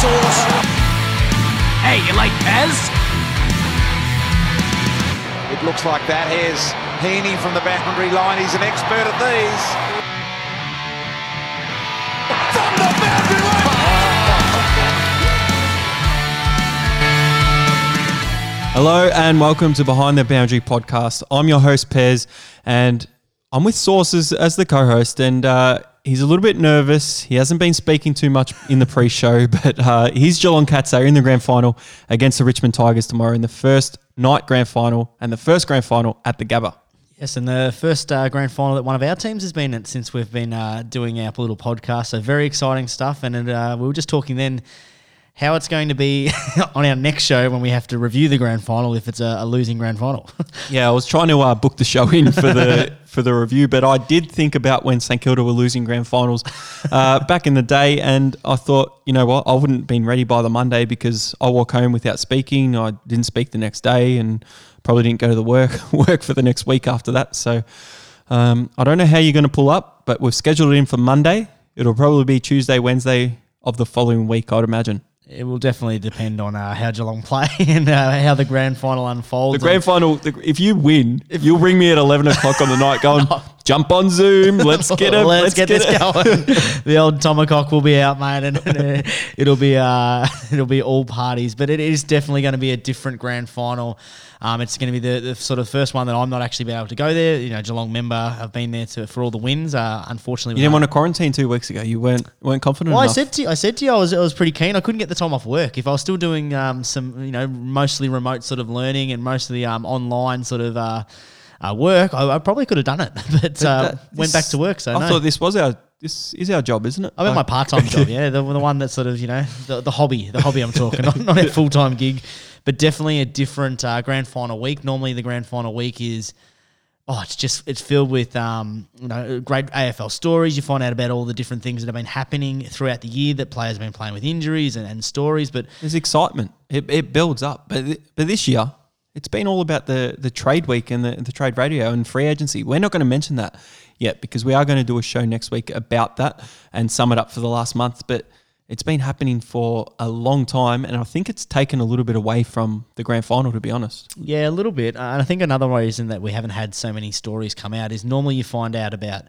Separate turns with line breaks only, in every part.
sauce.
Hey, you like Pez?
It looks like that. Here's Heaney from the boundary line. He's an expert at these. From the boundary line.
Hello and welcome to Behind the Boundary podcast. I'm your host Pez, and I'm with Sources as the co-host, and uh, he's a little bit nervous. He hasn't been speaking too much in the pre-show, but uh, his Geelong Cats are in the grand final against the Richmond Tigers tomorrow in the first night grand final and the first grand final at the Gabba.
Yes, and the first uh, grand final that one of our teams has been in since we've been uh, doing our little podcast. So very exciting stuff. And uh, we were just talking then how it's going to be on our next show when we have to review the grand final if it's a, a losing grand final.
Yeah, I was trying to uh, book the show in for the for the review, but I did think about when St Kilda were losing grand finals uh, back in the day, and I thought, you know what, I wouldn't have been ready by the Monday because I walk home without speaking. I didn't speak the next day, and probably didn't go to the work work for the next week after that. So um, I don't know how you're going to pull up, but we've scheduled it in for Monday. It'll probably be Tuesday, Wednesday of the following week, I'd imagine.
It will definitely depend on uh, how Geelong play and uh, how the grand final unfolds.
The grand final, the, if you win, you'll ring me at 11 o'clock on the night going, jump on Zoom, let's get it.
Let's, get, this
it."
going. the old tomahawk will be out, mate, and, uh, it'll be uh, it'll be all parties. But it is definitely going to be a different grand final. Um, it's going to be the, the sort of first one that I'm not actually been able to go there. You know, Geelong member. I've been there to, for all the wins. Uh, unfortunately,
You didn't want to quarantine two weeks ago. You weren't weren't confident
well, I said to you, I said to you, I was, I was pretty keen. I couldn't get the time off work. If I was still doing um, some, you know, mostly remote sort of learning and mostly um, online sort of uh, uh, work, I, I probably could have done it, but uh,
that-
went back to work. So
I
no.
thought this was our this is our job, isn't it?
I mean, my part-time job, yeah, the, the one that sort of you know the, the hobby, the hobby I'm talking, not, not a full-time gig, but definitely a different uh, grand final week. Normally, the grand final week is oh, it's just it's filled with um, you know great AFL stories. You find out about all the different things that have been happening throughout the year that players have been playing with injuries and, and stories. But
There's excitement. It, it builds up. But th- but this year, it's been all about the the trade week and the, the trade radio and free agency. We're not going to mention that yet because we are going to do a show next week about that and sum it up for the last month. But it's been happening for a long time, and I think it's taken a little bit away from the grand final. To be honest,
Yeah, a little bit. And I think another reason that we haven't had so many stories come out is normally you find out about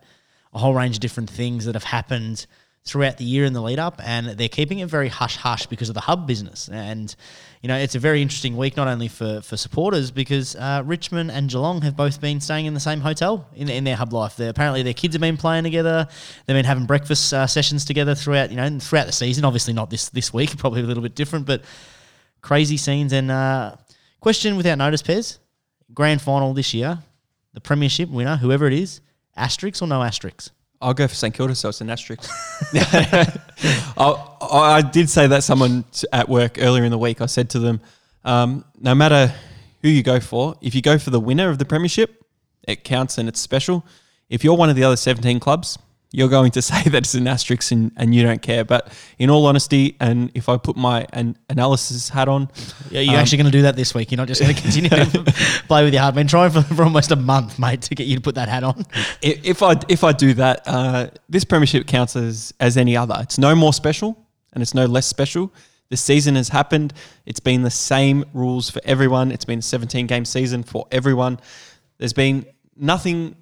a whole range of different things that have happened throughout the year in the lead up, and they're keeping it very hush hush because of the hub business. And you know, it's a very interesting week not only for for supporters because uh, Richmond and Geelong have both been staying in the same hotel in, in their hub life. They're, apparently, their kids have been playing together. They've been having breakfast uh, sessions together throughout you know throughout the season. Obviously, not this this week, probably a little bit different, but crazy scenes. And uh, question without notice, Pez, grand final this year, the premiership winner, whoever it is, asterisks or no asterisks?
I'll go for St Kilda, so it's an asterisk. I, I did say that someone at work earlier in the week. I said to them, um, no matter who you go for, if you go for the winner of the premiership, it counts and it's special. If you're one of the other 17 clubs, you're going to say that it's an asterisk and, and you don't care. But in all honesty, and if I put my an analysis hat on,
Yeah, you're
um,
actually going to do that this week. You're not just going to continue to play with your heart. I've been trying for, for almost a month, mate, to get you to put that hat on.
if I if I do that, uh, this premiership counts as as any other. It's no more special and it's no less special. The season has happened. It's been the same rules for everyone. It's been a 17 game season for everyone. There's been nothing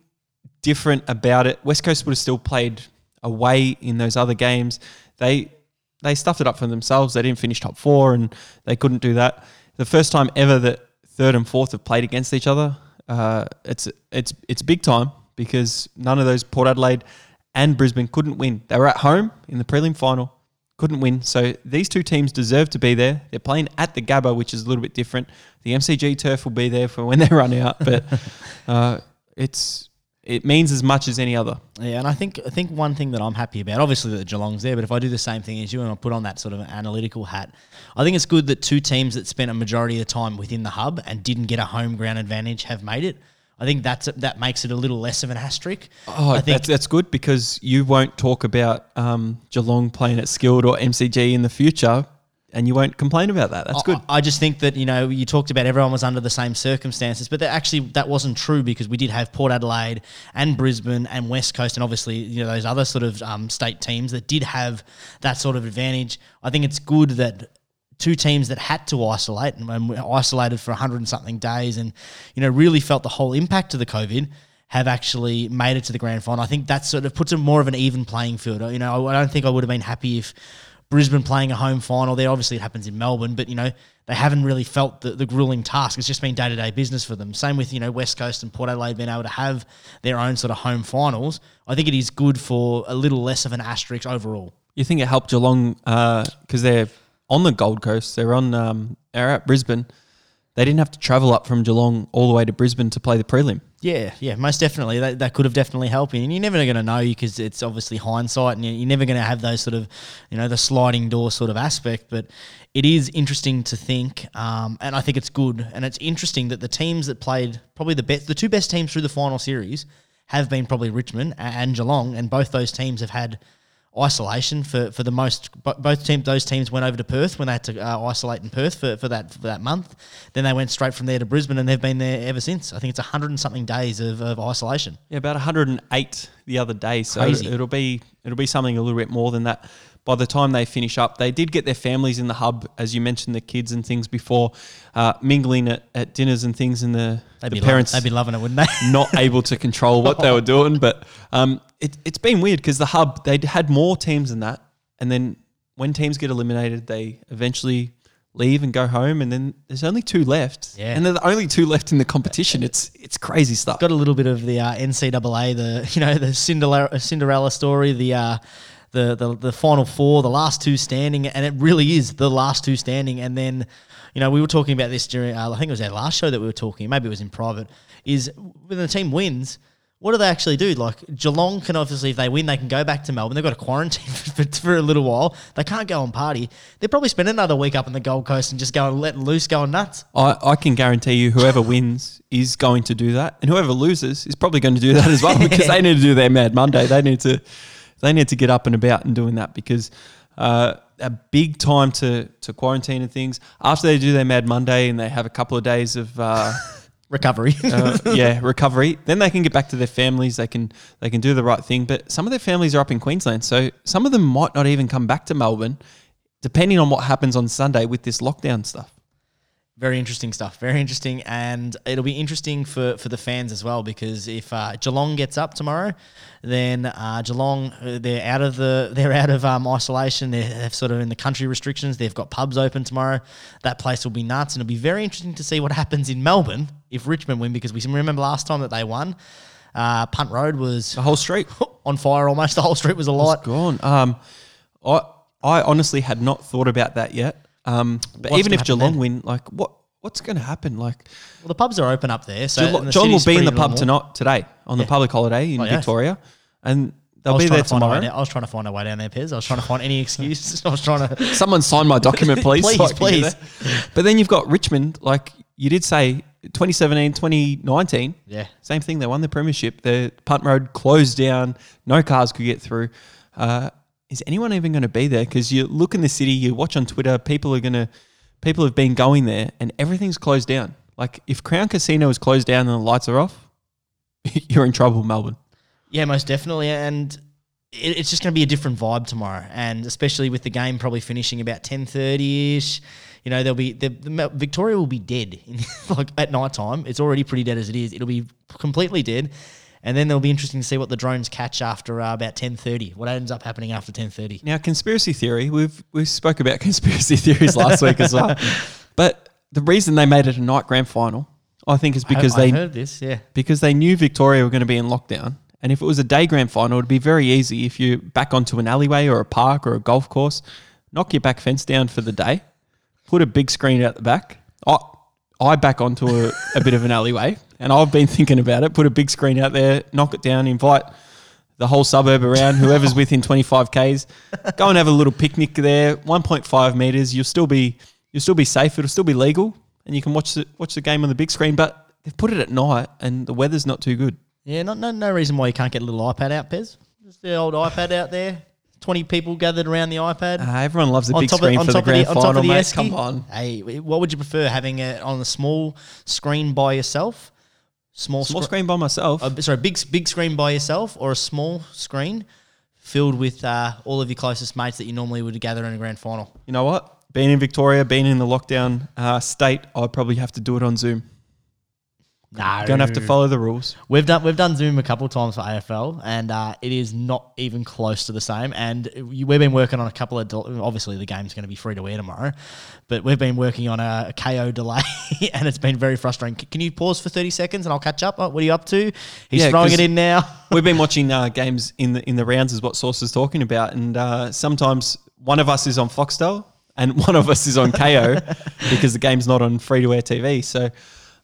different about it. West Coast would have still played away in those other games. They they stuffed it up for themselves. They didn't finish top four, and they couldn't do that. The first time ever that third and fourth have played against each other. Uh, it's it's it's big time because none of those Port Adelaide and Brisbane couldn't win. They were at home in the prelim final, couldn't win. So these two teams deserve to be there. They're playing at the Gabba, which is a little bit different. The MCG turf will be there for when they run out, but uh, it's it means as much as any other.
Yeah, and I think I think one thing that I'm happy about, obviously that Geelong's there, but if I do the same thing as you and I put on that sort of analytical hat, I think it's good that two teams that spent a majority of the time within the hub and didn't get a home ground advantage have made it. I think that's that makes it a little less of an asterisk.
Oh,
I think
that's, that's good because you won't talk about um, Geelong playing at Skilled or MCG in the future and you won't complain about that. That's
I-
good.
I, just think that you know you talked about everyone was under the same circumstances, but that actually that wasn't true because we did have Port Adelaide and Brisbane and West Coast and obviously you know those other sort of um, state teams that did have that sort of advantage. I think it's good that two teams that had to isolate and, and were isolated for 100 and something days and you know really felt the whole impact of the covid have actually made it to the grand final. I think that sort of puts a more of an even playing field. You know, I don't think I would have been happy if Brisbane playing a home final there. Obviously, it happens in Melbourne, but you know they haven't really felt the, the grueling task. It's just been day to day business for them. Same with you know West Coast and Port Adelaide being able to have their own sort of home finals. I think it is good for a little less of an asterisk overall.
You think it helped Geelong because they're on the Gold Coast? They're on. Um, they're at Brisbane. They didn't have to travel up from Geelong all the way to Brisbane to play the prelim.
Yeah, yeah, most definitely. That, that could have definitely helped you. And you're never going to know because it's obviously hindsight and you're never going to have those sort of, you know, the sliding door sort of aspect. But it is interesting to think. Um, and I think it's good. And it's interesting that the teams that played probably the best, the two best teams through the final series have been probably Richmond and Geelong. And both those teams have had isolation for, for the most. Both teams, those teams went over to Perth when they had to uh, isolate in Perth for, for that for that month. Then they went straight from there to Brisbane, and they've been there ever since. I think it's hundred and something days of, of isolation.
Yeah, about 108 the other day. So
Crazy.
it'll be it'll be something a little bit more than that. By the time they finish up, they did get their families in the hub, as you mentioned, the kids and things before, uh, mingling at, at dinners and things, and the,
They'd
the parents
loving, they'd be loving it, wouldn't they?
not able to control what they were doing. But um, it, it's been weird because the hub they had more teams than that, and then when teams get eliminated, they eventually leave and go home, and then there's only two left,
Yeah.
and they're the only two left in the competition. It's it's crazy stuff.
got a little bit of the uh, NCAA, the you know the Cinderella, Cinderella story, the, uh, the the the final four, the last two standing, and it really is the last two standing. And then, you know, we were talking about this during uh, I think it was our last show that we were talking. Maybe it was in private. Is when the team wins. What do they actually do? Like Geelong can obviously, if they win, they can go back to Melbourne. They've got to quarantine for, for a little while. They can't go and party. They'll probably spend another week up in the Gold Coast and just go and let loose, going nuts.
I, I can guarantee you whoever wins is going to do that, and whoever loses is probably going to do that as well because they need to do their Mad Monday. They need to they need to get up and about and doing that because uh, a big time to to quarantine and things. After they do their Mad Monday and they have a couple of days of uh,
Recovery.
uh, yeah recovery, then they can get back to their families. They can they can do the right thing. But some of their families are up in Queensland, so some of them might not even come back to Melbourne, depending on what happens on Sunday with this lockdown stuff.
Very interesting stuff. Very interesting, and it'll be interesting for, for the fans as well because if uh, Geelong gets up tomorrow, then uh, Geelong uh, they're out of the they're out of um, isolation. They're, sort of in the country restrictions. They've got pubs open tomorrow. That place will be nuts, and it'll be very interesting to see what happens in Melbourne if Richmond win because we remember last time that they won. Uh, Punt Road was
The whole street.
on fire almost. The whole street was alight.
gone. Um, I I honestly had not thought about that yet. Um, but
What's
even if Geelong
then?
win, like what what's going to happen? Like
Well, the pubs are open up there, so
Geelong,
the
Geelong will be in the pub tonight today on the public holiday in
Oh, yeah.
Victoria, and they'll be there
to find a way
tomorrow.
I was trying to find a way down there, Piers. I was trying to find any excuse. I was trying to.
Someone sign my document, please.
Please,
so I can get
please.
But then you've got Richmond, like you did say, 2017, 2019.
Yeah.
Same thing. They won the premiership. The punt road closed down. No cars could get through. Uh, is anyone even going to be there? Because you look in the city, you watch on Twitter, people are going to, people have been going there and everything's closed down. Like if Crown Casino is closed down and the lights are off, you're in trouble, Melbourne.
Yeah, most definitely, and it, it's just going to be a different vibe tomorrow, and especially with the game probably finishing about ten thirty ish. You know, there'll be the, the Victoria will be dead in, like at night time. It's already pretty dead as it is. It'll be completely dead, and then it'll be interesting to see what the drones catch after uh, about ten thirty. What ends up happening after ten thirty?
Now, conspiracy theory. We've we spoke about conspiracy theories last week as well, but the reason they made it a night grand final, I think, is because
I
they
heard this. Yeah,
because they knew Victoria were going to be in lockdown. And if it was a day grand final, it'd be very easy if you back onto an alleyway or a park or a golf course, knock your back fence down for the day, put a big screen out the back. I, I back onto a, a bit of an alleyway, and I've been thinking about it. Put a big screen out there, knock it down, invite the whole suburb around, whoever's within 25 k's, go and have a little picnic there. 1.5 meters, you'll still be you'll still be safe. It'll still be legal, and you can watch the watch the game on the big screen. But they've put it at night, and the weather's not too good.
yeah. Not no no reason why you can't get a little iPad out, Pez. Just the old iPad out there. 20 people gathered around the iPad.
Uh, everyone loves a
on
big
top, of,
screen
on
for the
of
grand
the,
final,
of the
mate. Come on.
Hey, what would you prefer, having it on a small screen by yourself? Small,
Small
scr-
screen by myself.
uh, sorry, big big screen by yourself, or a small screen filled with uh, all of your closest mates that you normally would gather in a grand final.
you know what? Being in Victoria, being in the lockdown uh, state, I'd probably have to do it on Zoom.
No,
Gonna have to follow the rules.
We've done we've done Zoom a couple of times for AFL, and uh, it is not even close to the same. And we- we've been working on a couple of del- obviously the game's going to be free to air tomorrow, but we've been working on a, Kayo delay, and it's been very frustrating. C- Can you pause for thirty seconds and I'll catch up? What are you up to? He's
Yeah,
throwing it in now.
We've been watching uh, games in the in the rounds, is what Source is talking about, and uh, sometimes one of us is on Foxtel and one of us is on Kayo because the game's not on free to air TV. So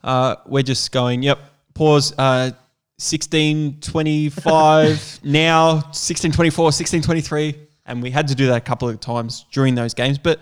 uh, we're just going, yep, pause. Uh, 1625 now 1624 1623 and we had to do that a couple of times during those games but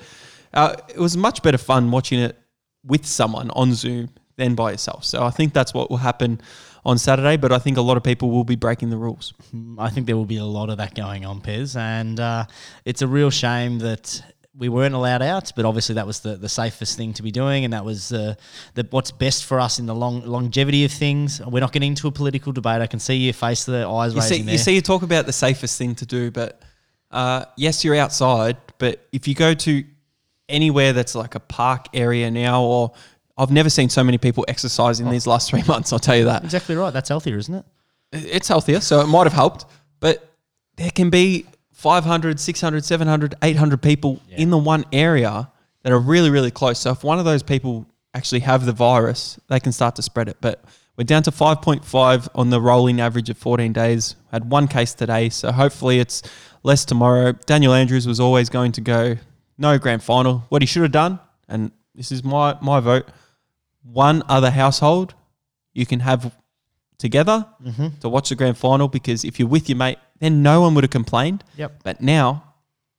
uh, it was much better fun watching it with someone on zoom than by yourself so i think that's what will happen on saturday but i think a lot of people will be breaking the rules
I think there will be a lot of that going on, Pez, and uh, it's a real shame that we weren't allowed out. But obviously, that was the, the safest thing to be doing, and that was uh, the what's best for us in the long longevity of things. We're not getting into a political debate. I can see your face, the eyes
you see,
raising there.
you see you talk about the safest thing to do but uh, yes you're outside but if you go to anywhere that's like a park area now or i've never seen so many people exercise in these last three months i'll tell you that
exactly right. That's healthier, isn't it?
it's healthier, so it might have helped. But there can be 500, 600, 700, 800 people in the one area that are really, really close. So if one of those people actually have the virus, they can start to spread it. But we're down to 5.5 on the rolling average of 14 days. Had one case today, so hopefully it's less tomorrow. Daniel Andrews was always going to go no grand final. What he should have done, and this is my my vote, one other household you can have together mm-hmm. to watch the grand final because if you're with your mate, then no one would have complained.
Yep.
But now,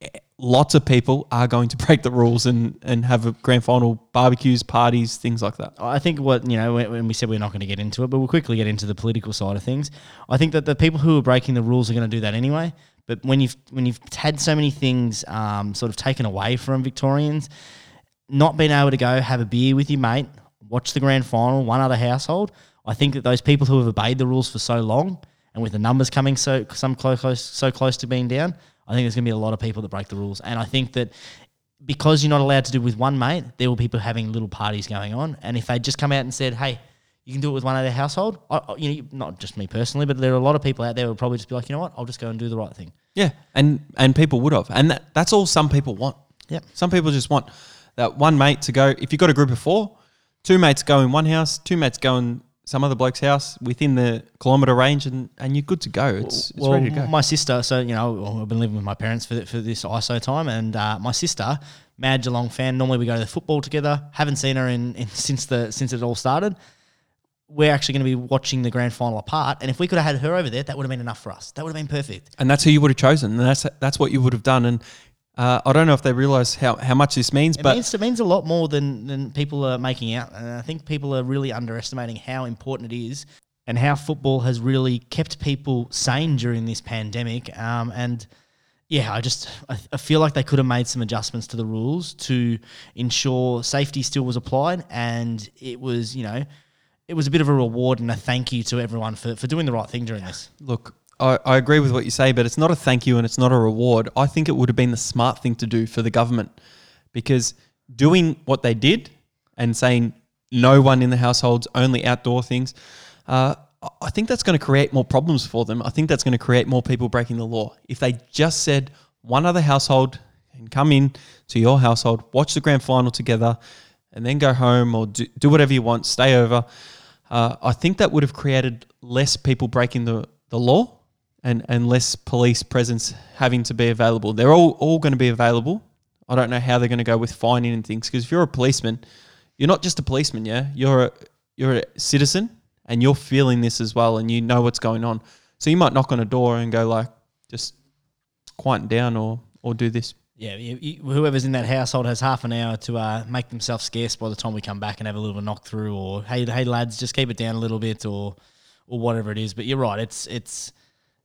eh, lots of people are going to break the rules and, and have a grand final barbecues, parties, things like that.
I think what you know when when we said we're not going to get into it, but we'll quickly get into the political side of things. I think that the people who are breaking the rules are going to do that anyway. But when you've when you've had so many things um, sort of taken away from Victorians, not being able to go have a beer with your mate, watch the grand final, one other household. I think that those people who have obeyed the rules for so long, and with the numbers coming so some close, close so close to being down, I think there's going to be a lot of people that break the rules. And I think that because you're not allowed to do it with one mate, there will be people having little parties going on. And if they just come out and said, "Hey, you can do it with one other household," I, you know, not just me personally, but there are a lot of people out there who will probably just be like, "You know what? I'll just go and do the right thing."
Yeah, and and people would have, and that, that's all some people want.
Yeah,
Some people just want that one mate to go. If you've got a group of four, two mates go in one house, two mates go in some other bloke's house within the kilometre range, and, and you're good to go. It's, it's
well,
ready to go.
my sister, so you know, I've been living with my parents for for this ISO time, and uh, my sister, mad Geelong fan. Normally we go to the football together. Haven't seen her in, in since the since it all started. We're actually going to be watching the grand final apart, and if we could have had her over there, that would have been enough for us. That would have been perfect.
and that's who you would have chosen. And that's that's what you would have done. And uh, I don't know if they realise how, how much this means,
It
but
means it means a lot more than than people are making out, and I think people are really underestimating how important it is, and how football has really kept people sane during this pandemic. Um, and yeah, I just I, I feel like they could have made some adjustments to the rules to ensure safety still was applied, and it was you know. It was a bit of a reward and a thank you to everyone for, for doing the right thing during this.
Look, I, I agree with what you say, but it's not a thank you and it's not a reward. I think it would have been the smart thing to do for the government because doing what they did and saying no one in the households, only outdoor things, uh, I- think that's going to create more problems for them. I think that's going to create more people breaking the law. If they just said one other household can come in to your household, watch the grand final together, and then go home or do, do whatever you want, stay over. Uh, I think that would have created less people breaking the, the law and, and less police presence having to be available. They're all, all going to be available. I don't know how they're going to go with fining and things because if you're a policeman, you're not just a policeman, yeah? You're a, you're a citizen and you're feeling this as well and you know what's going on. So you might knock on a door and go like, just quieten down or, or do this.
Yeah, you, you, whoever's in that household has half an hour to uh, make themselves scarce by the time we come back and have a little knock through, or hey, hey lads, just keep it down a little bit, or or whatever it is. But you're right, it's it's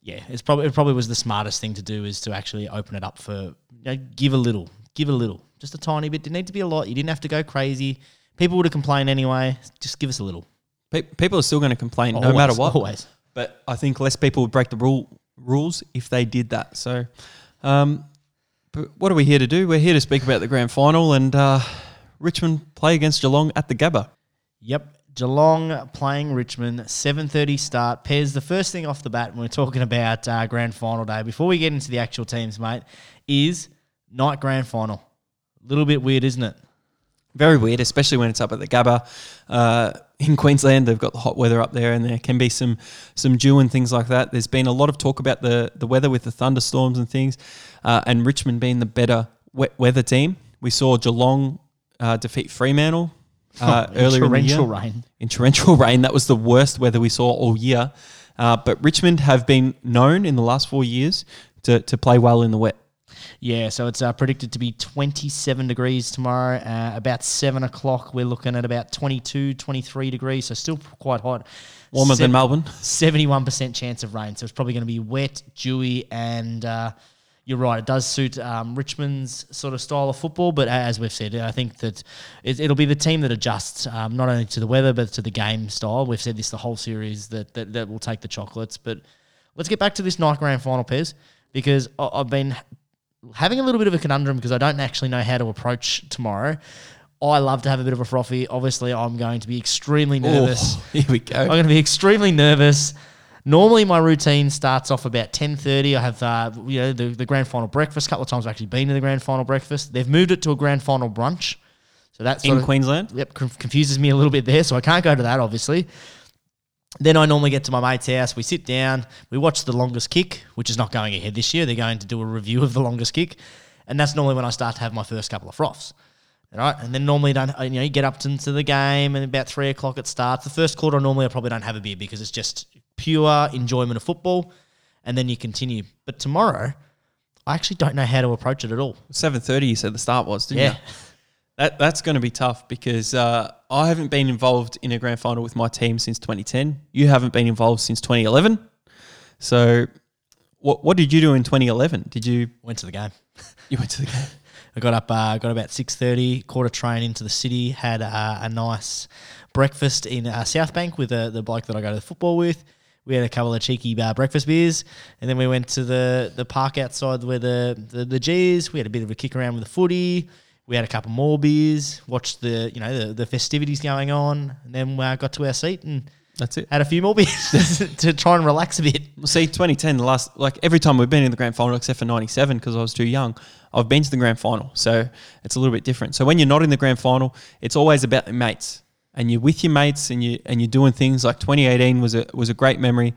yeah, it's probably it probably was the smartest thing to do is to actually open it up for you know, give a little, give a little, just a tiny bit. Didn't need to be a lot. You didn't have to go crazy. People would have complained anyway. Just give us a little.
Pe- people are still going to complain no matter what.
always.
But I think less people would break the rule rules if they did that. So, um, but what are we here to do? We're here to speak about the grand final and uh, Richmond play against Geelong at the Gabba.
Yep. Geelong playing Richmond, 7.30 start. Pairs, the first thing off the bat when we're talking about uh, grand final day, before we get into the actual teams, mate, is night grand final. A little bit weird, isn't it?
Very weird, especially when it's up at the Gabba. Uh, in Queensland, they've got the hot weather up there, and there can be some some dew and things like that. There's been a lot of talk about the the weather with the thunderstorms and things, uh, and Richmond being the better wet weather team. We saw Geelong uh, defeat Fremantle uh,
In
earlier in the year.
torrential rain.
In torrential rain, that was the worst weather we saw all year. Uh, but Richmond have been known in the last four years to, to play well in the wet.
Yeah, so it's uh, predicted to be 27 degrees tomorrow. Uh, about 7 o'clock, we're looking at about 22, 23 degrees, so still quite hot.
Warmer
Sev-
than Melbourne.
71% chance of rain, so it's probably going to be wet, dewy, and uh, you're right, it does suit um, Richmond's sort of style of football, but as we've said, I think that it, it'll be the team that adjusts um, not only to the weather, but to the game style. We've said this the whole series that, that, that will take the chocolates, but let's get back to this night grand final, Pez, because I- I've been having a little bit of a conundrum because I don't actually know how to approach tomorrow. I love to have a bit of a frothy. Obviously, I'm going to be extremely nervous.
Oh, here we go.
I'm going to be extremely nervous. Normally, my routine starts off about 10.30. I have uh, you know the, the grand final breakfast. A couple of times I've actually been to the grand final breakfast. They've moved it to a grand final brunch. So that's
in Queensland.
Yep, confuses me a little bit there, so I can't go to that, obviously. Then I normally get to my mate's house. We sit down, we watch the longest kick, which is not going ahead this year. They're going to do a review of the longest kick, and that's normally when I start to have my first couple of froths. All right, and then normally don't you know you get up into the game, and about three o'clock it starts. The first quarter normally I probably don't have a beer because it's just pure enjoyment of football, and then you continue. But tomorrow, I actually don't know how to approach it at all.
Seven thirty. You said the start was, didn't
Yeah.
you? That that's going to be tough because uh, I haven't been involved in a grand final with my team since 2010. You haven't been involved since 2011. So, what what did you do in 2011? Did you
Went to the game.
you went to the game?
I got up, uh, got about six thirty, caught a train into the city, had uh, a nice breakfast in uh, South Bank with uh, the bloke that I go to the football with. We had a couple of cheeky uh, breakfast beers, and then we went to the the park outside where the, the the G is. We had a bit of a kick around with the footy. We had a couple more beers, watched the you know the, the festivities going on, and then uh, got to our seat and
That's it.
had a few more beers to try and relax a bit.
Well, see, 2010, the last, like every time we've been in the grand final, except for 97, because I was too young, I've been to the grand final. So it's a little bit different. So when you're not in the grand final, it's always about the mates. And you're with your mates and, you, and you're doing things like 2018 was a, was a great memory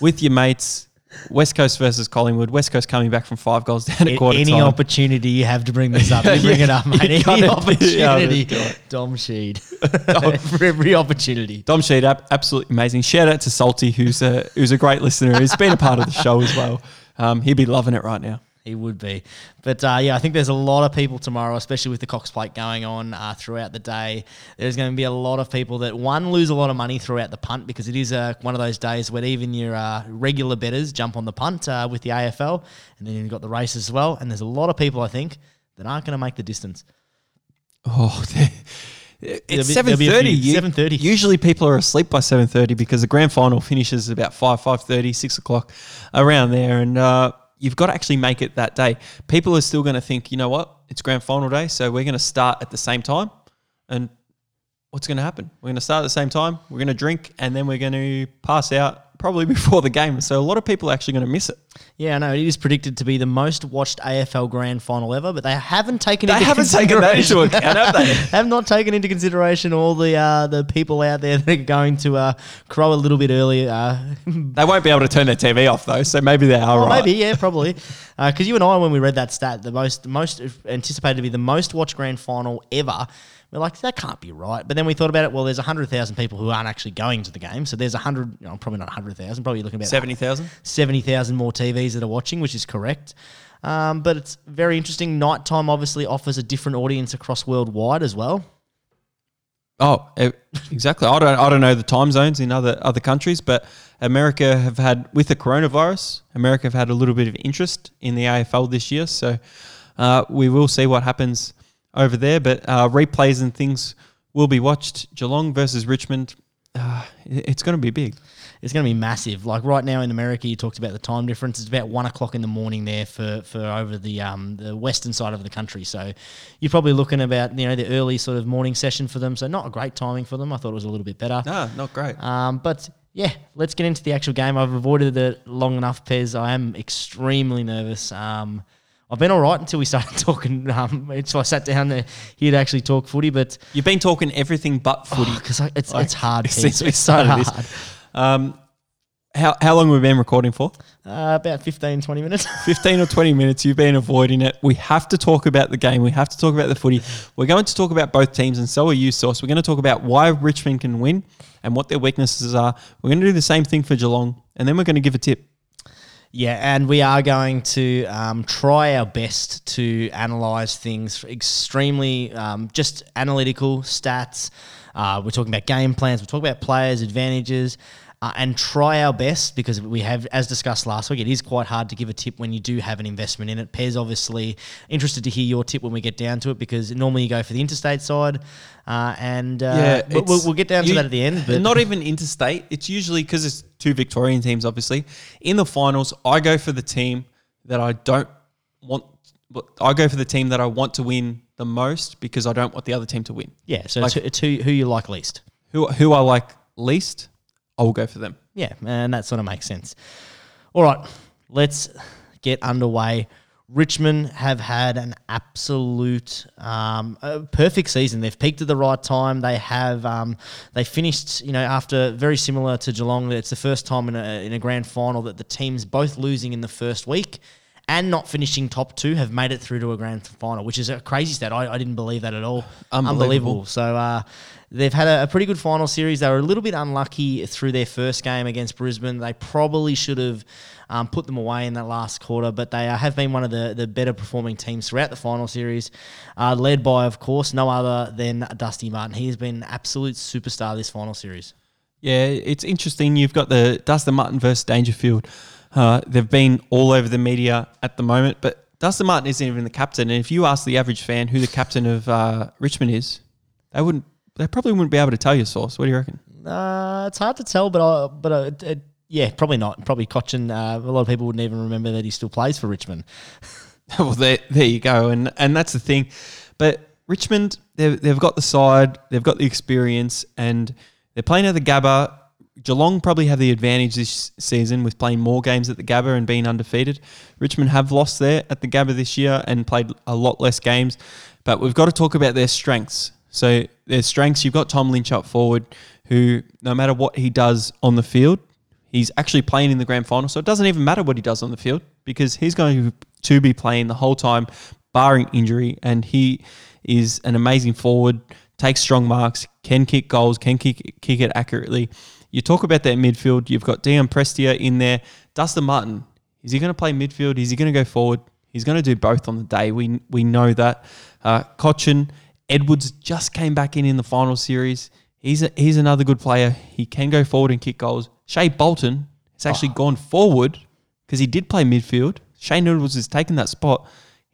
with your mates. West Coast versus Collingwood. West Coast coming back from five goals down at quarter
Any
time.
opportunity you have to bring this up, you bring it up, mate.
You
Any opportunity,
yeah,
Dom Sheed. For every opportunity.
Dom Sheed, absolutely amazing. Shout out to Salty, who's a who's a great listener. He's been a part of the show as well. Um, he'd be loving it right now.
He would be. But uh, yeah, I think there's a lot of people tomorrow, especially with the Cox Plate going on uh, throughout the day. There's going to be a lot of people that, one, lose a lot of money throughout the punt because it is uh, one of those days where even your uh, regular betters jump on the punt uh, with the AFL. And then you've got the race as well. And there's a lot of people, I think, that aren't going to make the distance.
Oh, it's seven
there'll be a
thirty.
few- 7:30.
Usually people are asleep by seven thirty because the grand final finishes about five, five thirty, six o'clock, around there, and uh, you've got to actually make it that day. People are still going to think, you know what, it's grand final day, so we're going to start at the same time, and what's going to happen? We're going to start at the same time. We're going to drink, and then we're going to pass out probably before the game. So a lot of people are actually going to miss it.
Yeah, I know. It is predicted to be the most watched AFL grand final ever, but they haven't taken
They
into
haven't taken that into account, have they?
have not taken into consideration all the uh, the people out there that are going to uh, crow a little bit early. Uh,
They won't be able to turn their TV off though, so maybe they are
Well,
right.
maybe, yeah, probably. Because you and I, when we read that stat, the most most anticipated to be the most watched grand final ever, we're like, that can't be right. But then we thought about it. Well, there's hundred thousand people who aren't actually going to the game, so there's hundred, you know, probably not hundred thousand, probably looking about
Seventy thousand.
seventy thousand more TVs that are watching, which is correct. Um, but it's very interesting. Nighttime obviously offers a different audience across worldwide as well.
Oh, exactly. I don't I don't know the time zones in other other countries, but America have had with the coronavirus, America have had a little bit of interest in the AFL this year. So uh, we will see what happens over there. But uh, replays and things will be watched. Geelong versus Richmond. Uh, it's going to be big.
It's going to be massive. Like right now in America, you talked about the time difference. It's about one o'clock in the morning there for, for over the um, the western side of the country. So you're probably looking about you know the early sort of morning session for them. So not a great timing for them. I thought it was a little bit better.
No, not great.
Um, but yeah, let's get into the actual game. I've avoided it long enough, Pez. I am extremely nervous. Um, I've been all right until we started talking. Um, until I sat down there here to actually talk footy, but
You've been talking everything but footy.
because it's
Like,
it's hard.
Since we
It's so
started
hard.
this. Um, how how long have we been recording for?
Uh, about 15, 20 minutes.
15 or 20 minutes, you've been avoiding it. We have to talk about the game. We have to talk about the footy. We're going to talk about both teams, and so are you, Sauce. We're going to talk about why Richmond can win and what their weaknesses are. We're going to do the same thing for Geelong, and then we're going to give a tip.
Yeah, and we are going to um, try our best to analyze things extremely um, just analytical stats. Uh, we're talking about game plans. We're talking about players' advantages. Uh, and try our best because we have, as discussed last week, it is quite hard to give a tip when you do have an investment in it. Pez, obviously, interested to hear your tip when we get down to it because normally you go for the interstate side, uh, and uh, we'll, we'll, we'll get down to that at the end. But
not even interstate. It's usually because it's two Victorian teams, obviously. In the finals, I go for the team that I don't want. but I go for the team that I want to win the most because I don't want the other team to win.
yeah, so
like-
it's, it's who, who you like least.
Who who I like least, I will go for them.
Yeah, and that sort of makes sense. All right, let's get underway. Richmond have had an absolute um, perfect season. They've peaked at the right time. They have um, they finished, you know, after very similar to Geelong. It's the first time in a, in a grand final that the teams both losing in the first week and not finishing top two have made it through to a grand final, which is a crazy stat. I, I didn't believe that at all.
Unbelievable.
So uh, they've had a, a pretty good final series. They were a little bit unlucky through their first game against Brisbane. They probably should have um, put them away in that last quarter, but they uh, have been one of the, the better performing teams throughout the final series, uh, led by, of course, no other than Dusty Martin. He has been an absolute superstar this final series.
Yeah, it's interesting. You've got the Dustin Martin versus Dangerfield. Uh, they've been all over the media at the moment, but Dustin Martin isn't even the captain. And if you ask the average fan who the captain of uh, Richmond is, they wouldn't. They probably wouldn't be able to tell you, Source. What do you reckon?
Uh, it's hard to tell, but I, but uh, it, it, yeah, probably not. Probably Cotchin. Uh, a lot of people wouldn't even remember that he still plays for Richmond.
well, there, there you go, and and that's the thing. But Richmond, they've they've got the side, they've got the experience, and they're playing at the Gabba. Geelong probably have the advantage this season with playing more games at the Gabba and being undefeated. Richmond have lost there at the Gabba this year and played a lot less games, but we've got to talk about their strengths. So their strengths, you've got Tom Lynch up forward, who no matter what he does on the field, He's actually playing in the grand final, so it doesn't even matter what he does on the field because he's going to be playing the whole time, barring injury. And he is an amazing forward, takes strong marks, can kick goals, can kick, kick it accurately. You talk about that midfield, you've got Dion Prestia in there. Dustin Martin, is he going to play midfield? Is he going to go forward? He's going to do both on the day. We, we know that. Uh, Cotchin, Edwards just came back in in the final series. He's a, he's another good player. He can go forward and kick goals. Shai Bolton has actually gone forward because he did play midfield. Shane Edwards has taken that spot.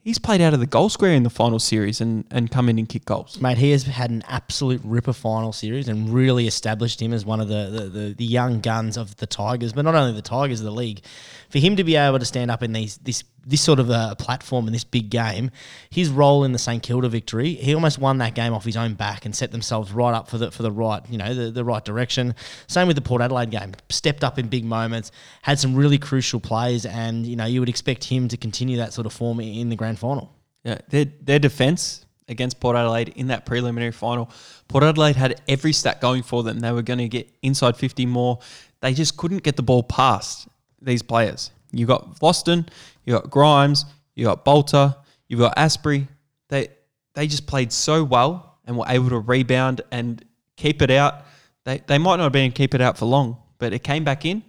He's played out of the goal square in the final series and, and come in and kick goals.
Mate, he has had an absolute ripper final series and really established him as one of the, the, the, the young guns of the Tigers, but not only the Tigers, of the league. For him to be able to stand up in these this this sort of a platform and this big game, his role in the St Kilda victory, he almost won that game off his own back and set themselves right up for the for the right, you know, the, the right direction. Same with the Port Adelaide game. Stepped up in big moments, had some really crucial plays, and you know, you would expect him to continue that sort of form in the grand final.
Yeah, their their defense against Port Adelaide in that preliminary final, Port Adelaide had every stat going for them. They were going to get inside fifty more. They just couldn't get the ball past these players. You got Boston, you got Grimes, you got Balta, you've got Astbury. They they just played so well and were able to rebound and keep it out. They they might not have been keep it out for long, but it came back in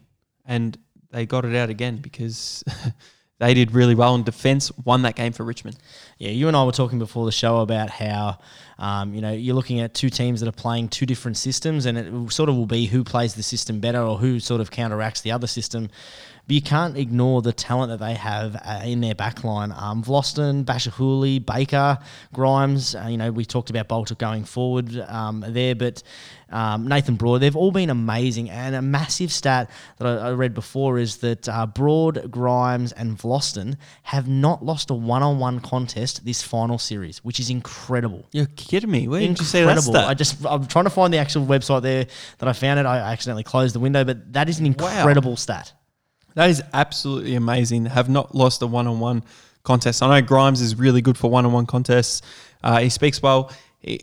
and they got it out again because they did really well in defense, won that game for Richmond.
Yeah, you and I were talking before the show about how Um, you know, you're looking at two teams that are playing two different systems, and it sort of will be who plays the system better or who sort of counteracts the other system. But you can't ignore the talent that they have uh, in their backline. Um, Vlastuin, Bachar Houli, Baker, Grimes. Uh, you know, we talked about Balta going forward um, there, but um, Nathan Broad. They've all been amazing. And a massive stat that I, I read before is that uh, Broad, Grimes, and Vlastuin have not lost a one-on-one contest this final series, which is incredible.
You're kidding me. Where did you see that
Incredible. I just I'm trying to find the actual website there that I found it. I accidentally closed the window, but that is an incredible stat.
That is absolutely amazing. Have not lost a one-on-one contest. I know Grimes is really good for one-on-one contests. Uh, he speaks well. He,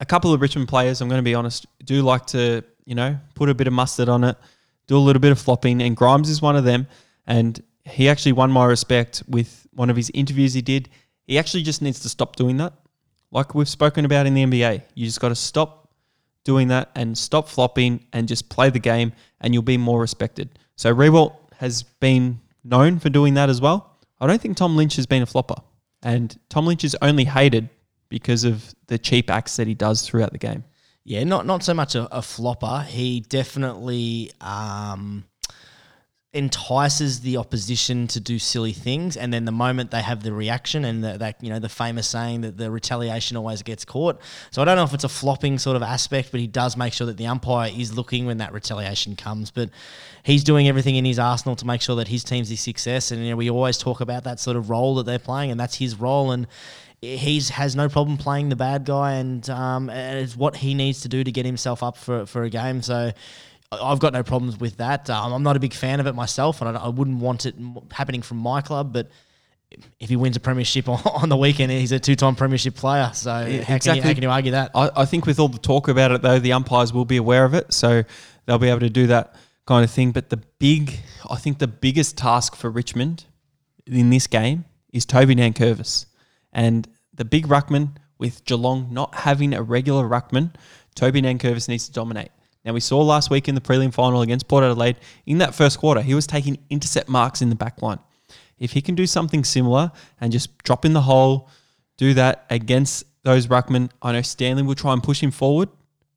a couple of Richmond players, I'm going to be honest, do like to you know put a bit of mustard on it, do a little bit of flopping, and Grimes is one of them. And he actually won my respect with one of his interviews he did. He actually just needs to stop doing that, like we've spoken about in the NBA. You just got to stop doing that and stop flopping and just play the game and you'll be more respected. So Riewoldt has been known for doing that as well. I don't think Tom Lynch has been a flopper. And Tom Lynch is only hated because of the cheap acts that he does throughout the game.
Yeah, not not so much a, a flopper. He definitely um, entices the opposition to do silly things, and then the moment they have the reaction and that you know the famous saying that the retaliation always gets caught. So I don't know if it's a flopping sort of aspect, but he does make sure that the umpire is looking when that retaliation comes. But he's doing everything in his arsenal to make sure that his team's a success, and you know, we always talk about that sort of role that they're playing, and that's his role and he's has no problem playing the bad guy, and um, and it's what he needs to do to get himself up for for a game. So. I've got no problems with that. Um, I'm not a big fan of it myself, and I, I wouldn't want it happening from my club. But if he wins a premiership on, on the weekend, he's a two-time premiership player. So how, can you, how can you argue that?
I, I think with all the talk about it, though, the umpires will be aware of it, so they'll be able to do that kind of thing. But the big, I think the biggest task for Richmond in this game is Toby Nankervis. And the big ruckman with Geelong not having a regular ruckman, Toby Nankervis needs to dominate. Now, we saw last week in the prelim final against Port Adelaide, in that first quarter, he was taking intercept marks in the back line. If he can do something similar and just drop in the hole, do that against those ruckmen, I know Stanley will try and push him forward.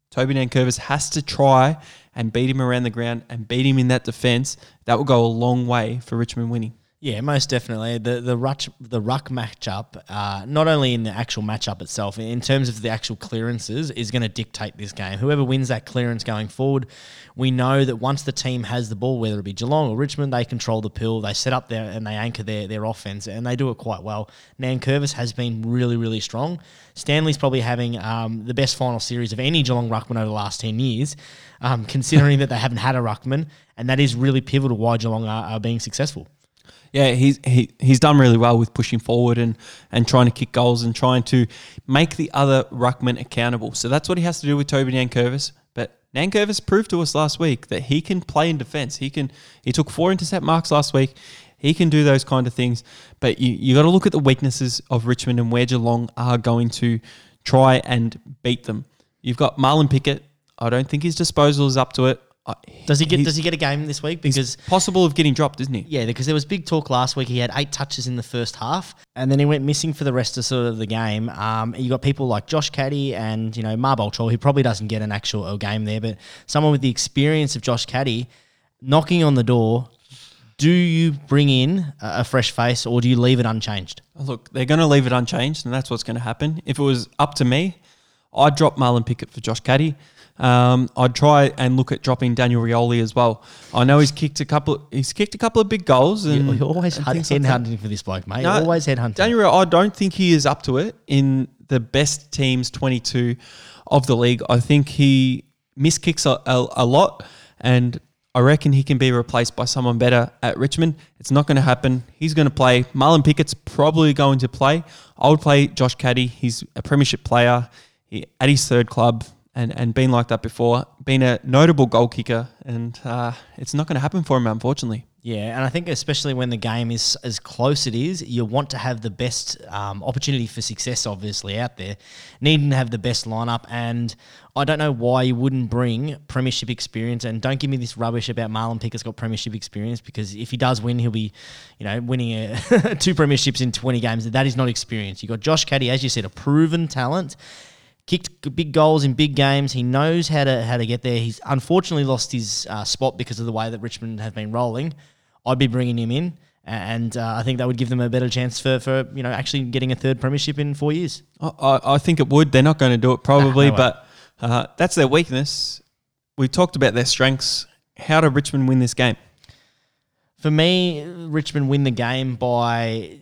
Toby Nankervis has to try and beat him around the ground and beat him in that defence. That will go a long way for Richmond winning.
Yeah, most definitely. The the ruck the ruck matchup, uh, not only in the actual matchup itself, in terms of the actual clearances, is going to dictate this game. Whoever wins that clearance going forward, we know that once the team has the ball, whether it be Geelong or Richmond, they control the pill, they set up there and they anchor their their offense, and they do it quite well. Nan Nankervis has been really really strong. Stanley's probably having um, the best final series of any Geelong ruckman over the last ten years, um, considering that they haven't had a ruckman, and that is really pivotal why Geelong are, are being successful.
Yeah, he's he, he's done really well with pushing forward and, and trying to kick goals and trying to make the other ruckman accountable. So that's what he has to do with Toby Nankervis. But Nankervis proved to us last week that he can play in defence. He can he took four intercept marks last week. He can do those kind of things. But you you got to look at the weaknesses of Richmond and where Geelong are going to try and beat them. You've got Marlon Pickett. I don't think his disposal is up to it.
Does he get? Does he get a game this week? Because
possible of getting dropped, isn't he?
yeah, because there was big talk last week. He had eight touches in the first half, and then he went missing for the rest of sort of the game. Um, you got people like Josh Caddy and you know Mabior Chol, who probably doesn't get an actual game there, but someone with the experience of Josh Caddy knocking on the door. Do you bring in a a fresh face or do you leave it unchanged?
Look, they're going to leave it unchanged, and that's what's going to happen. If it was up to me, I'd drop Marlon Pickett for Josh Caddy. Um, I'd try and look at dropping Daniel Rioli as well. I know he's kicked a couple. He's kicked a couple of big goals, and
You're always
and
head
things like
for this bloke, mate.
No,
always headhunting.
Daniel, Rioli, I don't think he is up to it in the best teams 22 of the league. I think he miskicks a, a, a lot, and I reckon he can be replaced by someone better at Richmond. It's not going to happen. He's going to play. Marlon Pickett's probably going to play. I would play Josh Caddy. He's a premiership player he, at his third club. And, and been like that before, been a notable goal kicker, and uh, it's not going to happen for him, unfortunately.
Yeah, and I think especially when the game is as close it is, you want to have the best um, opportunity for success, obviously out there, needing to have the best lineup. And I don't know why you wouldn't bring premiership experience. And don't give me this rubbish about Marlon Pickett's got premiership experience because if he does win, he'll be, you know, winning a two premierships in twenty games. That is not experience. You've got Josh Caddy, as you said, a proven talent kicked big goals in big games. He knows how to how to get there. He's unfortunately lost his uh, spot because of the way that Richmond have been rolling. I'd be bringing him in, and uh, I think that would give them a better chance for, for you know actually getting a third premiership in four years.
I, I think it would. They're not going to do it probably,
no
but uh, that's their weakness. We've talked about their strengths. How do Richmond win this game?
For me, Richmond win the game by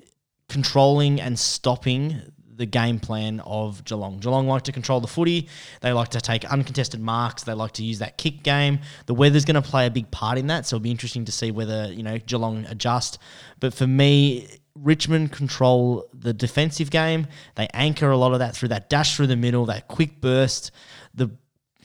controlling and stopping the game plan of Geelong. Geelong like to control the footy. They like to take uncontested marks. They like to use that kick game. The weather's going to play a big part in that, so it'll be interesting to see whether you know Geelong adjust. But for me, Richmond control the defensive game. They anchor a lot of that through that dash through the middle, that quick burst. The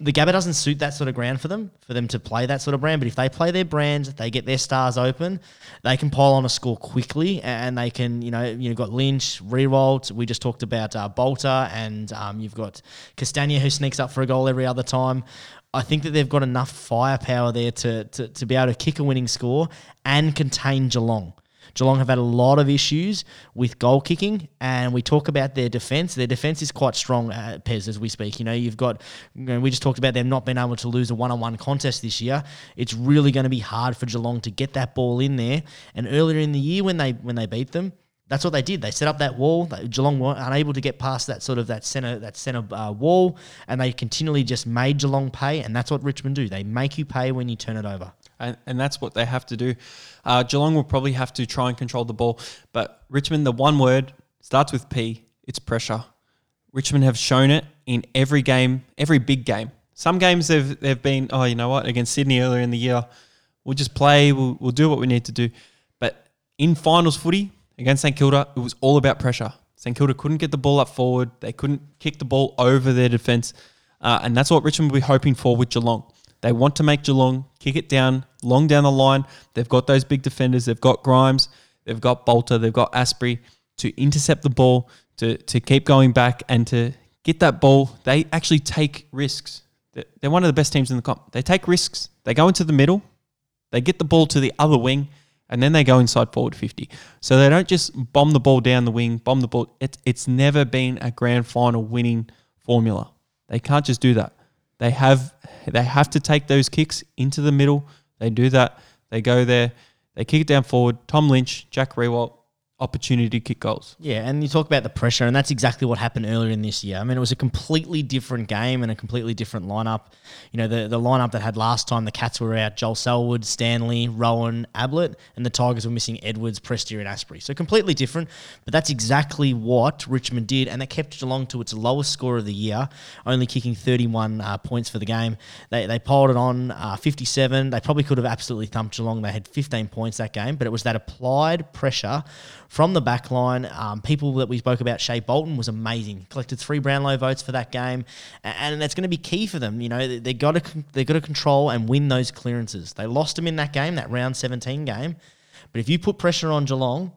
the Gabba doesn't suit that sort of ground for them, for them to play that sort of brand. But if they play their brand, they get their stars open, they can pile on a score quickly, and they can, you know, you know, got Lynch, Riewoldt. We just talked about uh, Balta, and um, you've got Castagna who sneaks up for a goal every other time. I think that they've got enough firepower there to, to, to be able to kick a winning score and contain Geelong. Geelong have had a lot of issues with goal kicking, and we talk about their defence. Their defence is quite strong, uh, Pez, as we speak. You know, you've got, you know, we just talked about them not being able to lose a one on one contest this year. It's really going to be hard for Geelong to get that ball in there. And earlier in the year, when they when they beat them, that's what they did. They set up that wall. Geelong were unable to get past that sort of that center that center uh, wall, and they continually just made Geelong pay. And that's what Richmond do. They make you pay when you turn it over.
And, and that's what they have to do. Uh, Geelong will probably have to try and control the ball, but Richmond, the one word starts with P. It's pressure. Richmond have shown it in every game, every big game. Some games they've they've been, oh, you know what, against Sydney earlier in the year, we'll just play, we'll, we'll do what we need to do. But in finals footy against St Kilda, it was all about pressure. St Kilda couldn't get the ball up forward, they couldn't kick the ball over their defence, uh, and that's what Richmond will be hoping for with Geelong. They want to make Geelong kick it down, long down the line. They've got those big defenders. They've got Grimes. They've got Balta. They've got Astbury to intercept the ball, to, to keep going back, and to get that ball. They actually take risks. They're one of the best teams in the comp. They take risks. They go into the middle. They get the ball to the other wing, and then they go inside forward 50. So they don't just bomb the ball down the wing, bomb the ball. It's, it's never been a grand final winning formula. They can't just do that. They have they have to take those kicks into the middle. They do that. They go there. They kick it down forward. Tom Lynch, Jack Riewoldt, opportunity to kick goals.
Yeah, and you talk about the pressure, and that's exactly what happened earlier in this year. I mean, it was a completely different game and a completely different lineup. You know, the, the lineup that had last time, the Cats were out Joel Selwood, Stanley, Rohan, Ablett, and the Tigers were missing Edwards, Prestia, and Astbury. So completely different, but that's exactly what Richmond did, and that kept Geelong to its lowest score of the year, only kicking 31 uh, points for the game. They, they piled it on uh, 57. They probably could have absolutely thumped Geelong. They had 15 points that game, but it was that applied pressure from the back line. Um, people that we spoke about, Shai Bolton was amazing. Collected three Brownlow votes for that game, and that's going to be key for them. You know, they got to they got to control and win those clearances. They lost them in that game, that round 17 game. But if you put pressure on Geelong,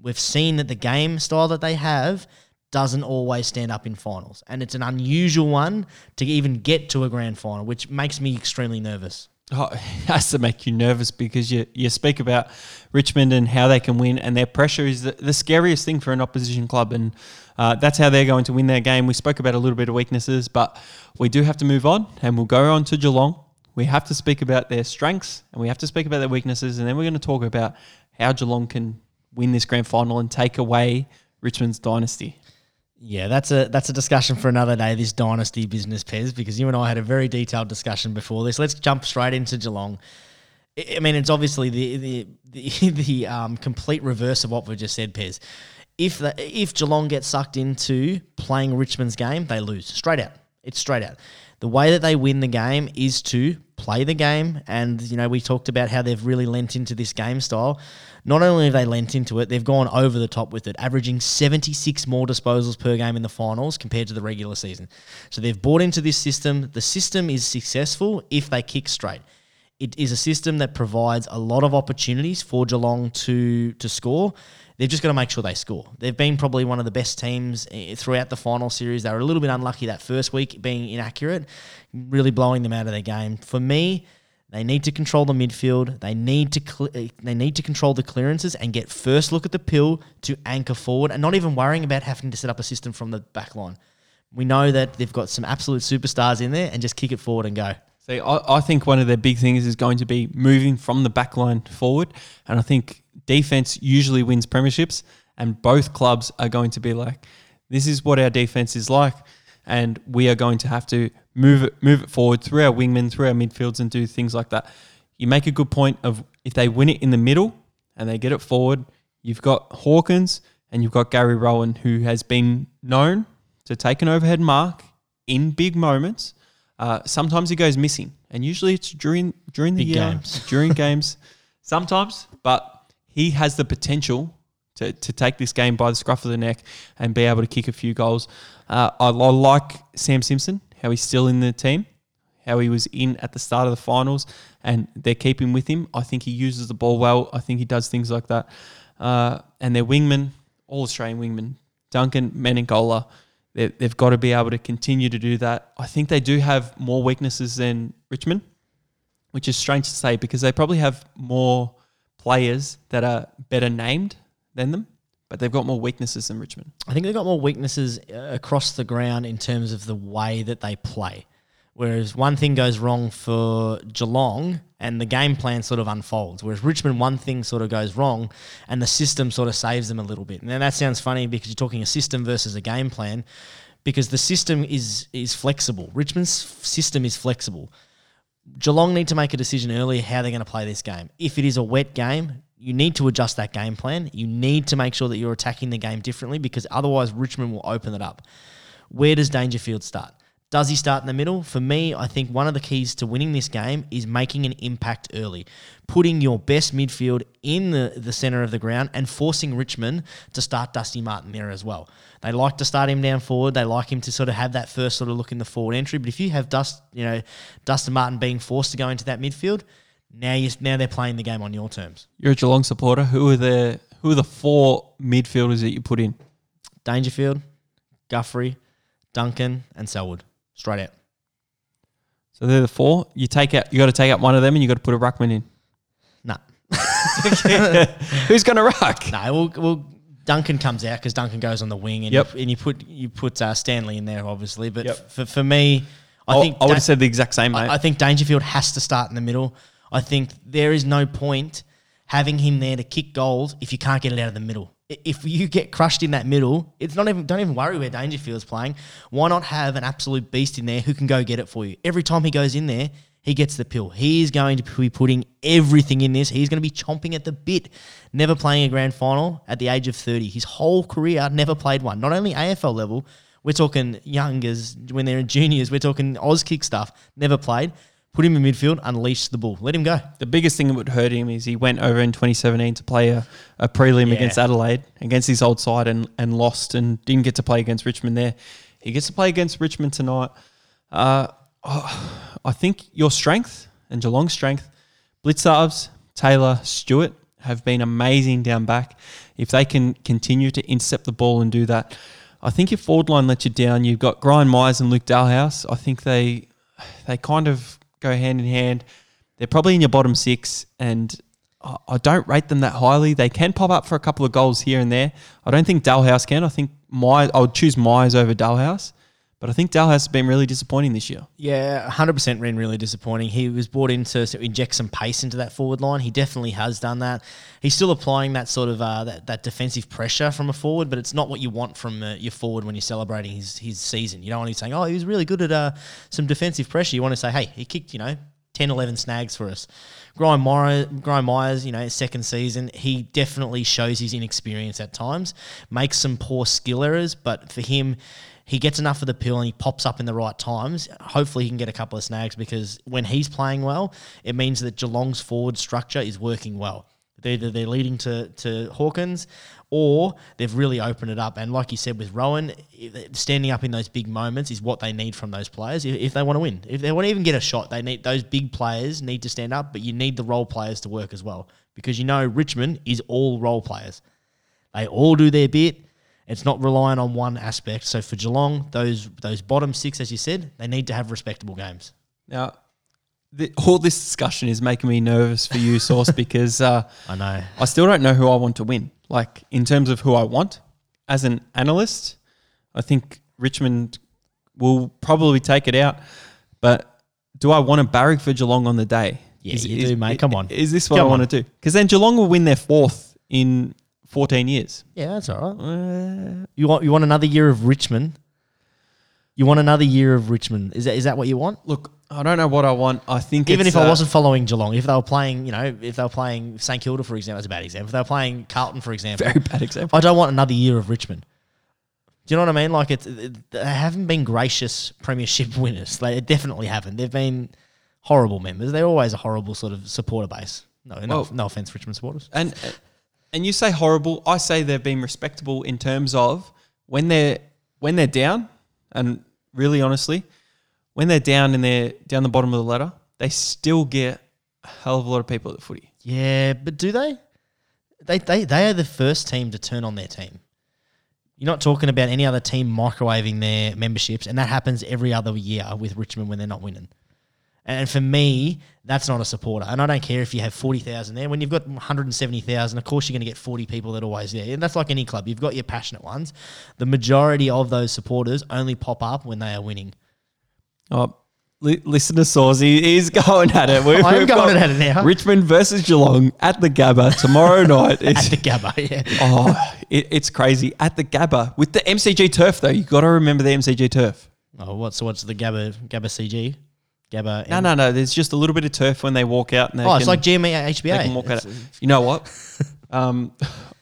we've seen that the game style that they have doesn't always stand up in finals, and it's an unusual one to even get to a grand final, which makes me extremely nervous.
Has to make you nervous because you, you speak about Richmond and how they can win, and their pressure is the, the scariest thing for an opposition club, and uh, that's how they're going to win their game. We spoke about a little bit of weaknesses, but we do have to move on, and we'll go on to Geelong. We have to speak about their strengths, and we have to speak about their weaknesses, and then we're going to talk about how Geelong can win this grand final and take away Richmond's dynasty.
Yeah, that's a that's a discussion for another day. This dynasty business, Pez, because you and I had a very detailed discussion before this. Let's jump straight into Geelong. I mean, it's obviously the the the, the um, complete reverse of what we just said, Pez. If the, if Geelong gets sucked into playing Richmond's game, they lose straight out. It's straight out. The way that they win the game is to play the game, and you know we talked about how they've really lent into this game style. Not only have they lent into it, they've gone over the top with it, averaging 76 more disposals per game in the finals compared to the regular season. So they've bought into this system. The system is successful if they kick straight. It is a system that provides a lot of opportunities for Geelong to to score. They've just got to make sure they score. They've been probably one of the best teams eh, throughout the final series. They were a little bit unlucky that first week, being inaccurate, really blowing them out of their game. For me, they need to control the midfield. They need to cl- eh, they need to control the clearances and get first look at the pill to anchor forward, and not even worrying about having to set up a system from the back line. We know that they've got some absolute superstars in there, and just kick it forward and go.
See, I, I think one of their big things is going to be moving from the back line forward. And I think defense usually wins premierships. And both clubs are going to be like, this is what our defense is like. And we are going to have to move it, move it forward through our wingmen, through our midfields, and do things like that. You make a good point of if they win it in the middle and they get it forward, you've got Hawkins and you've got Gary Rohan, who has been known to take an overhead mark in big moments. Uh, sometimes he goes missing, and usually it's during during the
Big
year,
games.
during games. Sometimes, but he has the potential to, to take this game by the scruff of the neck and be able to kick a few goals. Uh, I, I like Sam Simpson, how he's still in the team, how he was in at the start of the finals, and they're keeping with him. I think he uses the ball well. I think he does things like that. Uh, and their wingmen, all Australian wingmen, Duncan, Menegola, they, they've got to be able to continue to do that. I think they do have more weaknesses than Richmond, which is strange to say because they probably have more players that are better named than them, but they've got more weaknesses than Richmond.
I think they've got more weaknesses uh, across the ground in terms of the way that they play. Whereas one thing goes wrong for Geelong and the game plan sort of unfolds. Whereas Richmond, one thing sort of goes wrong and the system sort of saves them a little bit. And that sounds funny because you're talking a system versus a game plan because the system is is flexible. Richmond's system is flexible. Geelong need to make a decision early how they're going to play this game. If it is a wet game, you need to adjust that game plan. You need to make sure that you're attacking the game differently because otherwise Richmond will open it up. Where does Dangerfield start? Does he start in the middle? For me, I think one of the keys to winning this game is making an impact early, putting your best midfield in the, the center of the ground and forcing Richmond to start Dusty Martin there as well. They like to start him down forward. They like him to sort of have that first sort of look in the forward entry. But if you have Dust, you know, Dustin Martin being forced to go into that midfield, now you now they're playing the game on your terms.
You're a Geelong supporter. Who are the who are the four midfielders that you put in?
Dangerfield, Guthrie, Duncan, and Selwood. Straight out.
So they're the four. You take out. You got to take out one of them, and you got to put a ruckman in.
Nah.
Who's going to ruck?
No, well, well Duncan comes out because Duncan goes on the wing, and
Yep.
you, and you put you put uh, Stanley in there, obviously. But
Yep.
for, for me, I
I,
think
I would have said the exact same, mate.
I, I think Dangerfield has to start in the middle. I think there is no point having him there to kick goals if you can't get it out of the middle. If you get crushed in that middle, it's not even don't even worry where Dangerfield's playing. Why not have an absolute beast in there who can go get it for you? Every time he goes in there, he gets the pill. He's going to be putting everything in this. He's going to be chomping at the bit. Never playing a grand final at the age of 30. His whole career never played one. Not only AFL level, we're talking youngers when they're in juniors, we're talking Oz kick stuff. Never played. Put him in midfield, unleash the ball. Let him go.
the biggest thing that would hurt him is he went over in 2017 to play a, a prelim
Yeah.
against Adelaide, against his old side, and, and lost and didn't get to play against Richmond there. He gets to play against Richmond tonight. Uh, oh, I think your strength and Geelong's strength, Blicavs, Taylor, Stewart have been amazing down back. If they can continue to intercept the ball and do that, I think if forward line lets you down. You've got Gryan Miers and Luke Dahlhaus. I think they they kind of go hand in hand. They're probably in your bottom six, and I don't rate them that highly. They can pop up for a couple of goals here and there. I don't think Dahlhaus can. I think my I would choose Miers over Dahlhaus, but I think Dahlhaus has been really disappointing this year.
Yeah, 100% been really disappointing. He was brought in to inject some pace into that forward line. He definitely has done that. He's still applying that sort of uh, that, that defensive pressure from a forward, but it's not what you want from uh, your forward when you're celebrating his his season. You don't want to be saying, "Oh, he was really good at uh, some defensive pressure." You want to say, "Hey, he kicked, you know, 10, 11 snags for us." Gryan Miers, Gryan Miers, you know, second season, he definitely shows his inexperience at times, makes some poor skill errors, but for him, he gets enough of the pill and he pops up in the right times. Hopefully, he can get a couple of snags because when he's playing well, it means that Geelong's forward structure is working well. Either they're leading to, to Hawkins or they've really opened it up. And like you said with Rohan, standing up in those big moments is what they need from those players if, if they want to win. If they want to even get a shot, they need those big players need to stand up, but you need the role players to work as well. Because you know Richmond is all role players. They all do their bit. It's not relying on one aspect. So for Geelong, those those bottom six, as you said, they need to have respectable games.
Now, the, all this discussion is making me nervous for you, Source, because uh,
I know.
I still don't know who I want to win. Like in terms of who I want as an analyst, I think Richmond will probably take it out. But do I want to barrack for Geelong on the day?
Yeah, you do, mate. Come on.
Is this what
Come
I
on.
want to do? Because then Geelong will win their fourth in 14 years.
Yeah, that's all right.
Uh,
You want you want another year of Richmond? You want another year of Richmond? Is that is that what you want?
look, I don't know what I want. I think
Even
it's,
if I
uh,
wasn't following Geelong, if they were playing, you know, if they were playing St Kilda, for example, that's a bad example. If they were playing Carlton, for example,
very bad example.
I don't want another year of Richmond. Do you know what I mean? Like it's it, they haven't been gracious premiership winners. They definitely haven't. They've been horrible members. They're always a horrible sort of supporter base. No, no,
Well-
no offense, Richmond supporters.
And and you say horrible. I say they've been respectable in terms of when they're when they're down, and really honestly, when they're down and they're down the bottom of the ladder, they still get a hell of a lot of people at the footy.
Yeah, but do they? They they they are the first team to turn on their team. You're not talking about any other team microwaving their memberships, and that happens every other year with Richmond when they're not winning. And for me, that's not a supporter. And I don't care if you have 40,000 there. When you've got 170,000, of course you're going to get 40 people that are always there. And that's like any club. You've got your passionate ones. The majority of those supporters only pop up when they are winning.
Oh, li- listen to Sawsy. He's going at it. We-
I am
we've
going
got
at it now.
Richmond versus Geelong at the Gabba tomorrow night.
At the Gabba, yeah.
oh, it, it's crazy at the Gabba with the MCG turf though. You've got to remember the MCG turf.
Oh, what's what's the Gabba Gabba CG? Gabba.
No, no, no. There's just a little bit of turf when they walk out. And they
Oh, it's like GME HBA.
They can walk it. You know what? um,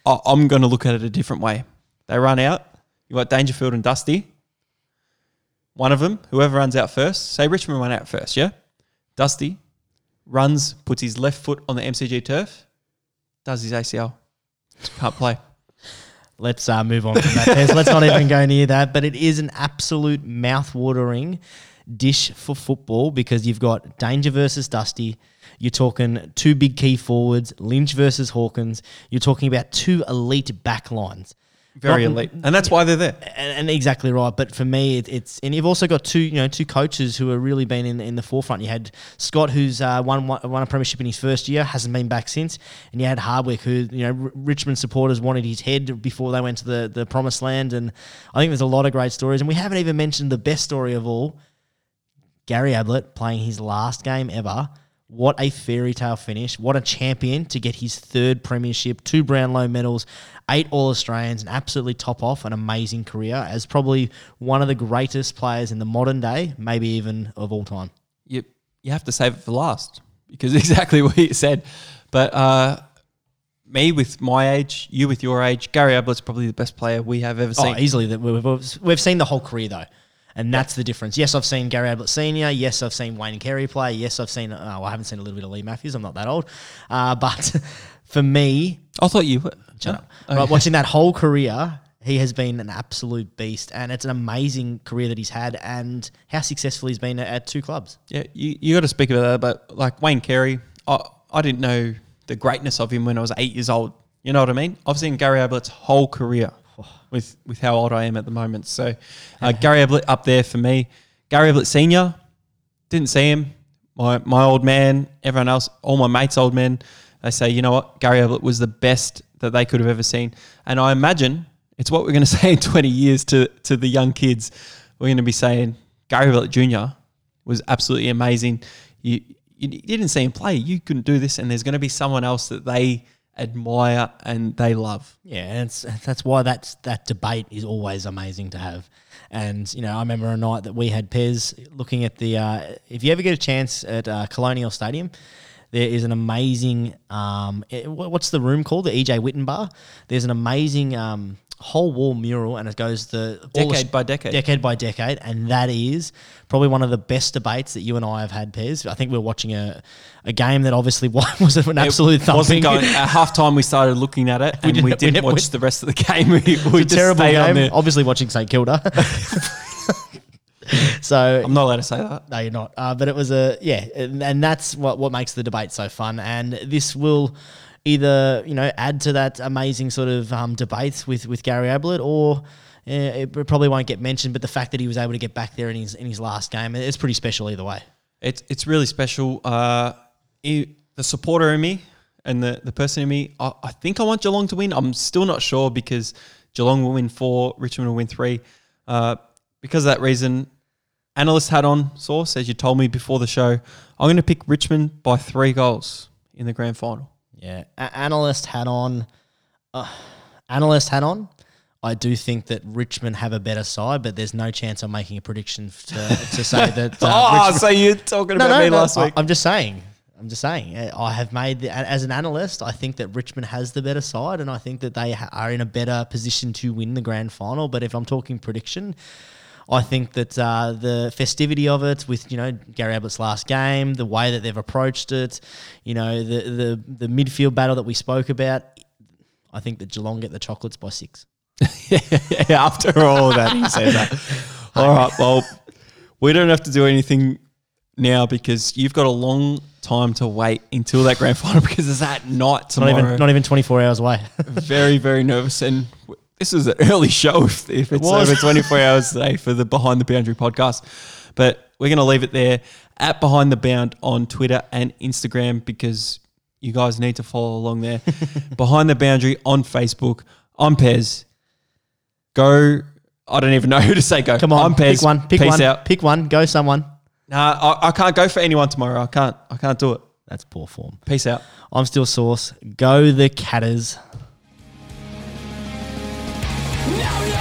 I, I'm going to look at it a different way. They run out. You got Dangerfield and Dusty. One of them, whoever runs out first, say Richmond run out first, yeah? Dusty runs, puts his left foot on the MCG turf, does his ACL. Can't play.
Let's uh, move on from that. Let's not even go near that. But it is an absolute mouth-watering dish for football because you've got Danger versus Dusty. You're talking two big key forwards, Lynch versus Hawkins. You're talking about two elite back lines.
Very
Not-
elite. And that's why they're there.
and, and exactly right. But for me, it, it's and you've also got two you know two coaches who have really been in in the forefront. You had Scott, who's uh, won won a premiership in his first year, hasn't been back since, and you had Hardwick, who you know R- Richmond supporters wanted his head before they went to the the promised land. And I think there's a lot of great stories, and we haven't even mentioned the best story of all. Gary Ablett playing his last game ever. What a fairy tale finish. What a champion to get his third premiership, two Brownlow medals, eight All Australians, and absolutely top off an amazing career as probably one of the greatest players in the modern day, maybe even of all time.
You, you have to save it for last because exactly what you said. But uh, me with my age, you with your age, Gary Ablett's probably the best player we have ever seen.
Oh, easily. That we've, we've seen the whole career though. And that's the difference. Yes, I've seen Gary Ablett Senior. Yes, I've seen Wayne Carey play. Yes, I've seen. Oh, well, I haven't seen a little bit of Leigh Matthews. I'm not that old. Uh, but for me,
I thought you were.
Shut up.
Okay.
Right, watching that whole career, he has been an absolute beast, and it's an amazing career that he's had, and how successful he's been at, at two clubs.
Yeah, you, you got to speak about that. But like Wayne Carey, I, I didn't know the greatness of him when I was eight years old. You know what I mean? I've seen Gary Ablett's whole career with, with how old I am at the moment. So uh, Gary Ablett up there for me. Gary Ablett Senior, didn't see him. My my old man, everyone else, all my mates' old men, they say, you know what, Gary Ablett was the best that they could have ever seen. And I imagine it's what we're going to say in 20 years to, to the young kids. We're going to be saying Gary Ablett Jr. was absolutely amazing. You, you didn't see him play. You couldn't do this. And there's going to be someone else that they admire and they love.
Yeah, and it's, that's why that's that debate is always amazing to have. And you know, I remember a night that we had Pez looking at the. Uh, if you ever get a chance at uh, Colonial Stadium, There is an amazing, um, eh, wha- what's the room called? The EJ Whitten Bar. There's an amazing um, whole wall mural, and it goes the
Decade by decade.
decade by decade, and that is probably one of the best debates that you and I have had, Pez. I think we are watching a, a game that obviously was an absolute
It
thumping.
wasn't going at halftime. We started looking at it, and we
didn't- we
didn't,
never-
watch the rest of the game. We, we
It's a
just
terrible game.
there.
Obviously, watching St Kilda. so
I'm not allowed to say that.
No, you're not. Uh, but it was a yeah, and, and that's what what makes the debate so fun. And this will either you know add to that amazing sort of um, debate with with Gary Ablett, or uh, it probably won't get mentioned. But the fact that he was able to get back there in his in his last game, it's pretty special either way.
It's it's really special. Uh, i- the supporter in me and the, the person in me, I, I think I want Geelong to win. I'm still not sure because Geelong will win four, Richmond will win three. Uh, because of that reason, analyst hat on, Source, as you told me before the show, I'm going to pick Richmond by three goals in the grand final.
Yeah, A- analyst hat on. Uh, analyst hat on. I do think that Richmond have a better side, but there's no chance I'm making a prediction to, to say that. Uh,
oh,
Richmond-
so you're talking
No,
about
no,
me
no,
last
I-
week.
I'm just saying. I'm just saying. uh, I have made the, as an analyst. I think that Richmond has the better side, and I think that they ha- are in a better position to win the grand final. But if I'm talking prediction, I think that uh, the festivity of it, with you know Gary Ablett's last game, the way that they've approached it, you know the the the midfield battle that we spoke about, I think that Geelong get the chocolates by six.
yeah, after all that, he says that. All right, well, we don't have to do anything now because you've got a long time to wait until that grand final because it's that night
Not
tomorrow.
even not even 24 hours away.
very, very nervous. And this is an early show if, if it's
was.
over 24 hours today for the Behind the Boundary podcast. But we're going to leave it there at Behind the Bound on Twitter and Instagram because you guys need to follow along there. Behind the Boundary on Facebook. I'm Pez. Go. I don't even know who to say go.
Come on,
I'm Pez.
pick one. Pick
Peace
one.
out.
Pick one. Go someone.
Nah, I, I can't go for anyone tomorrow. I can't. I can't do it.
That's poor form.
Peace out.
I'm still sauce. Go the Catters.
Now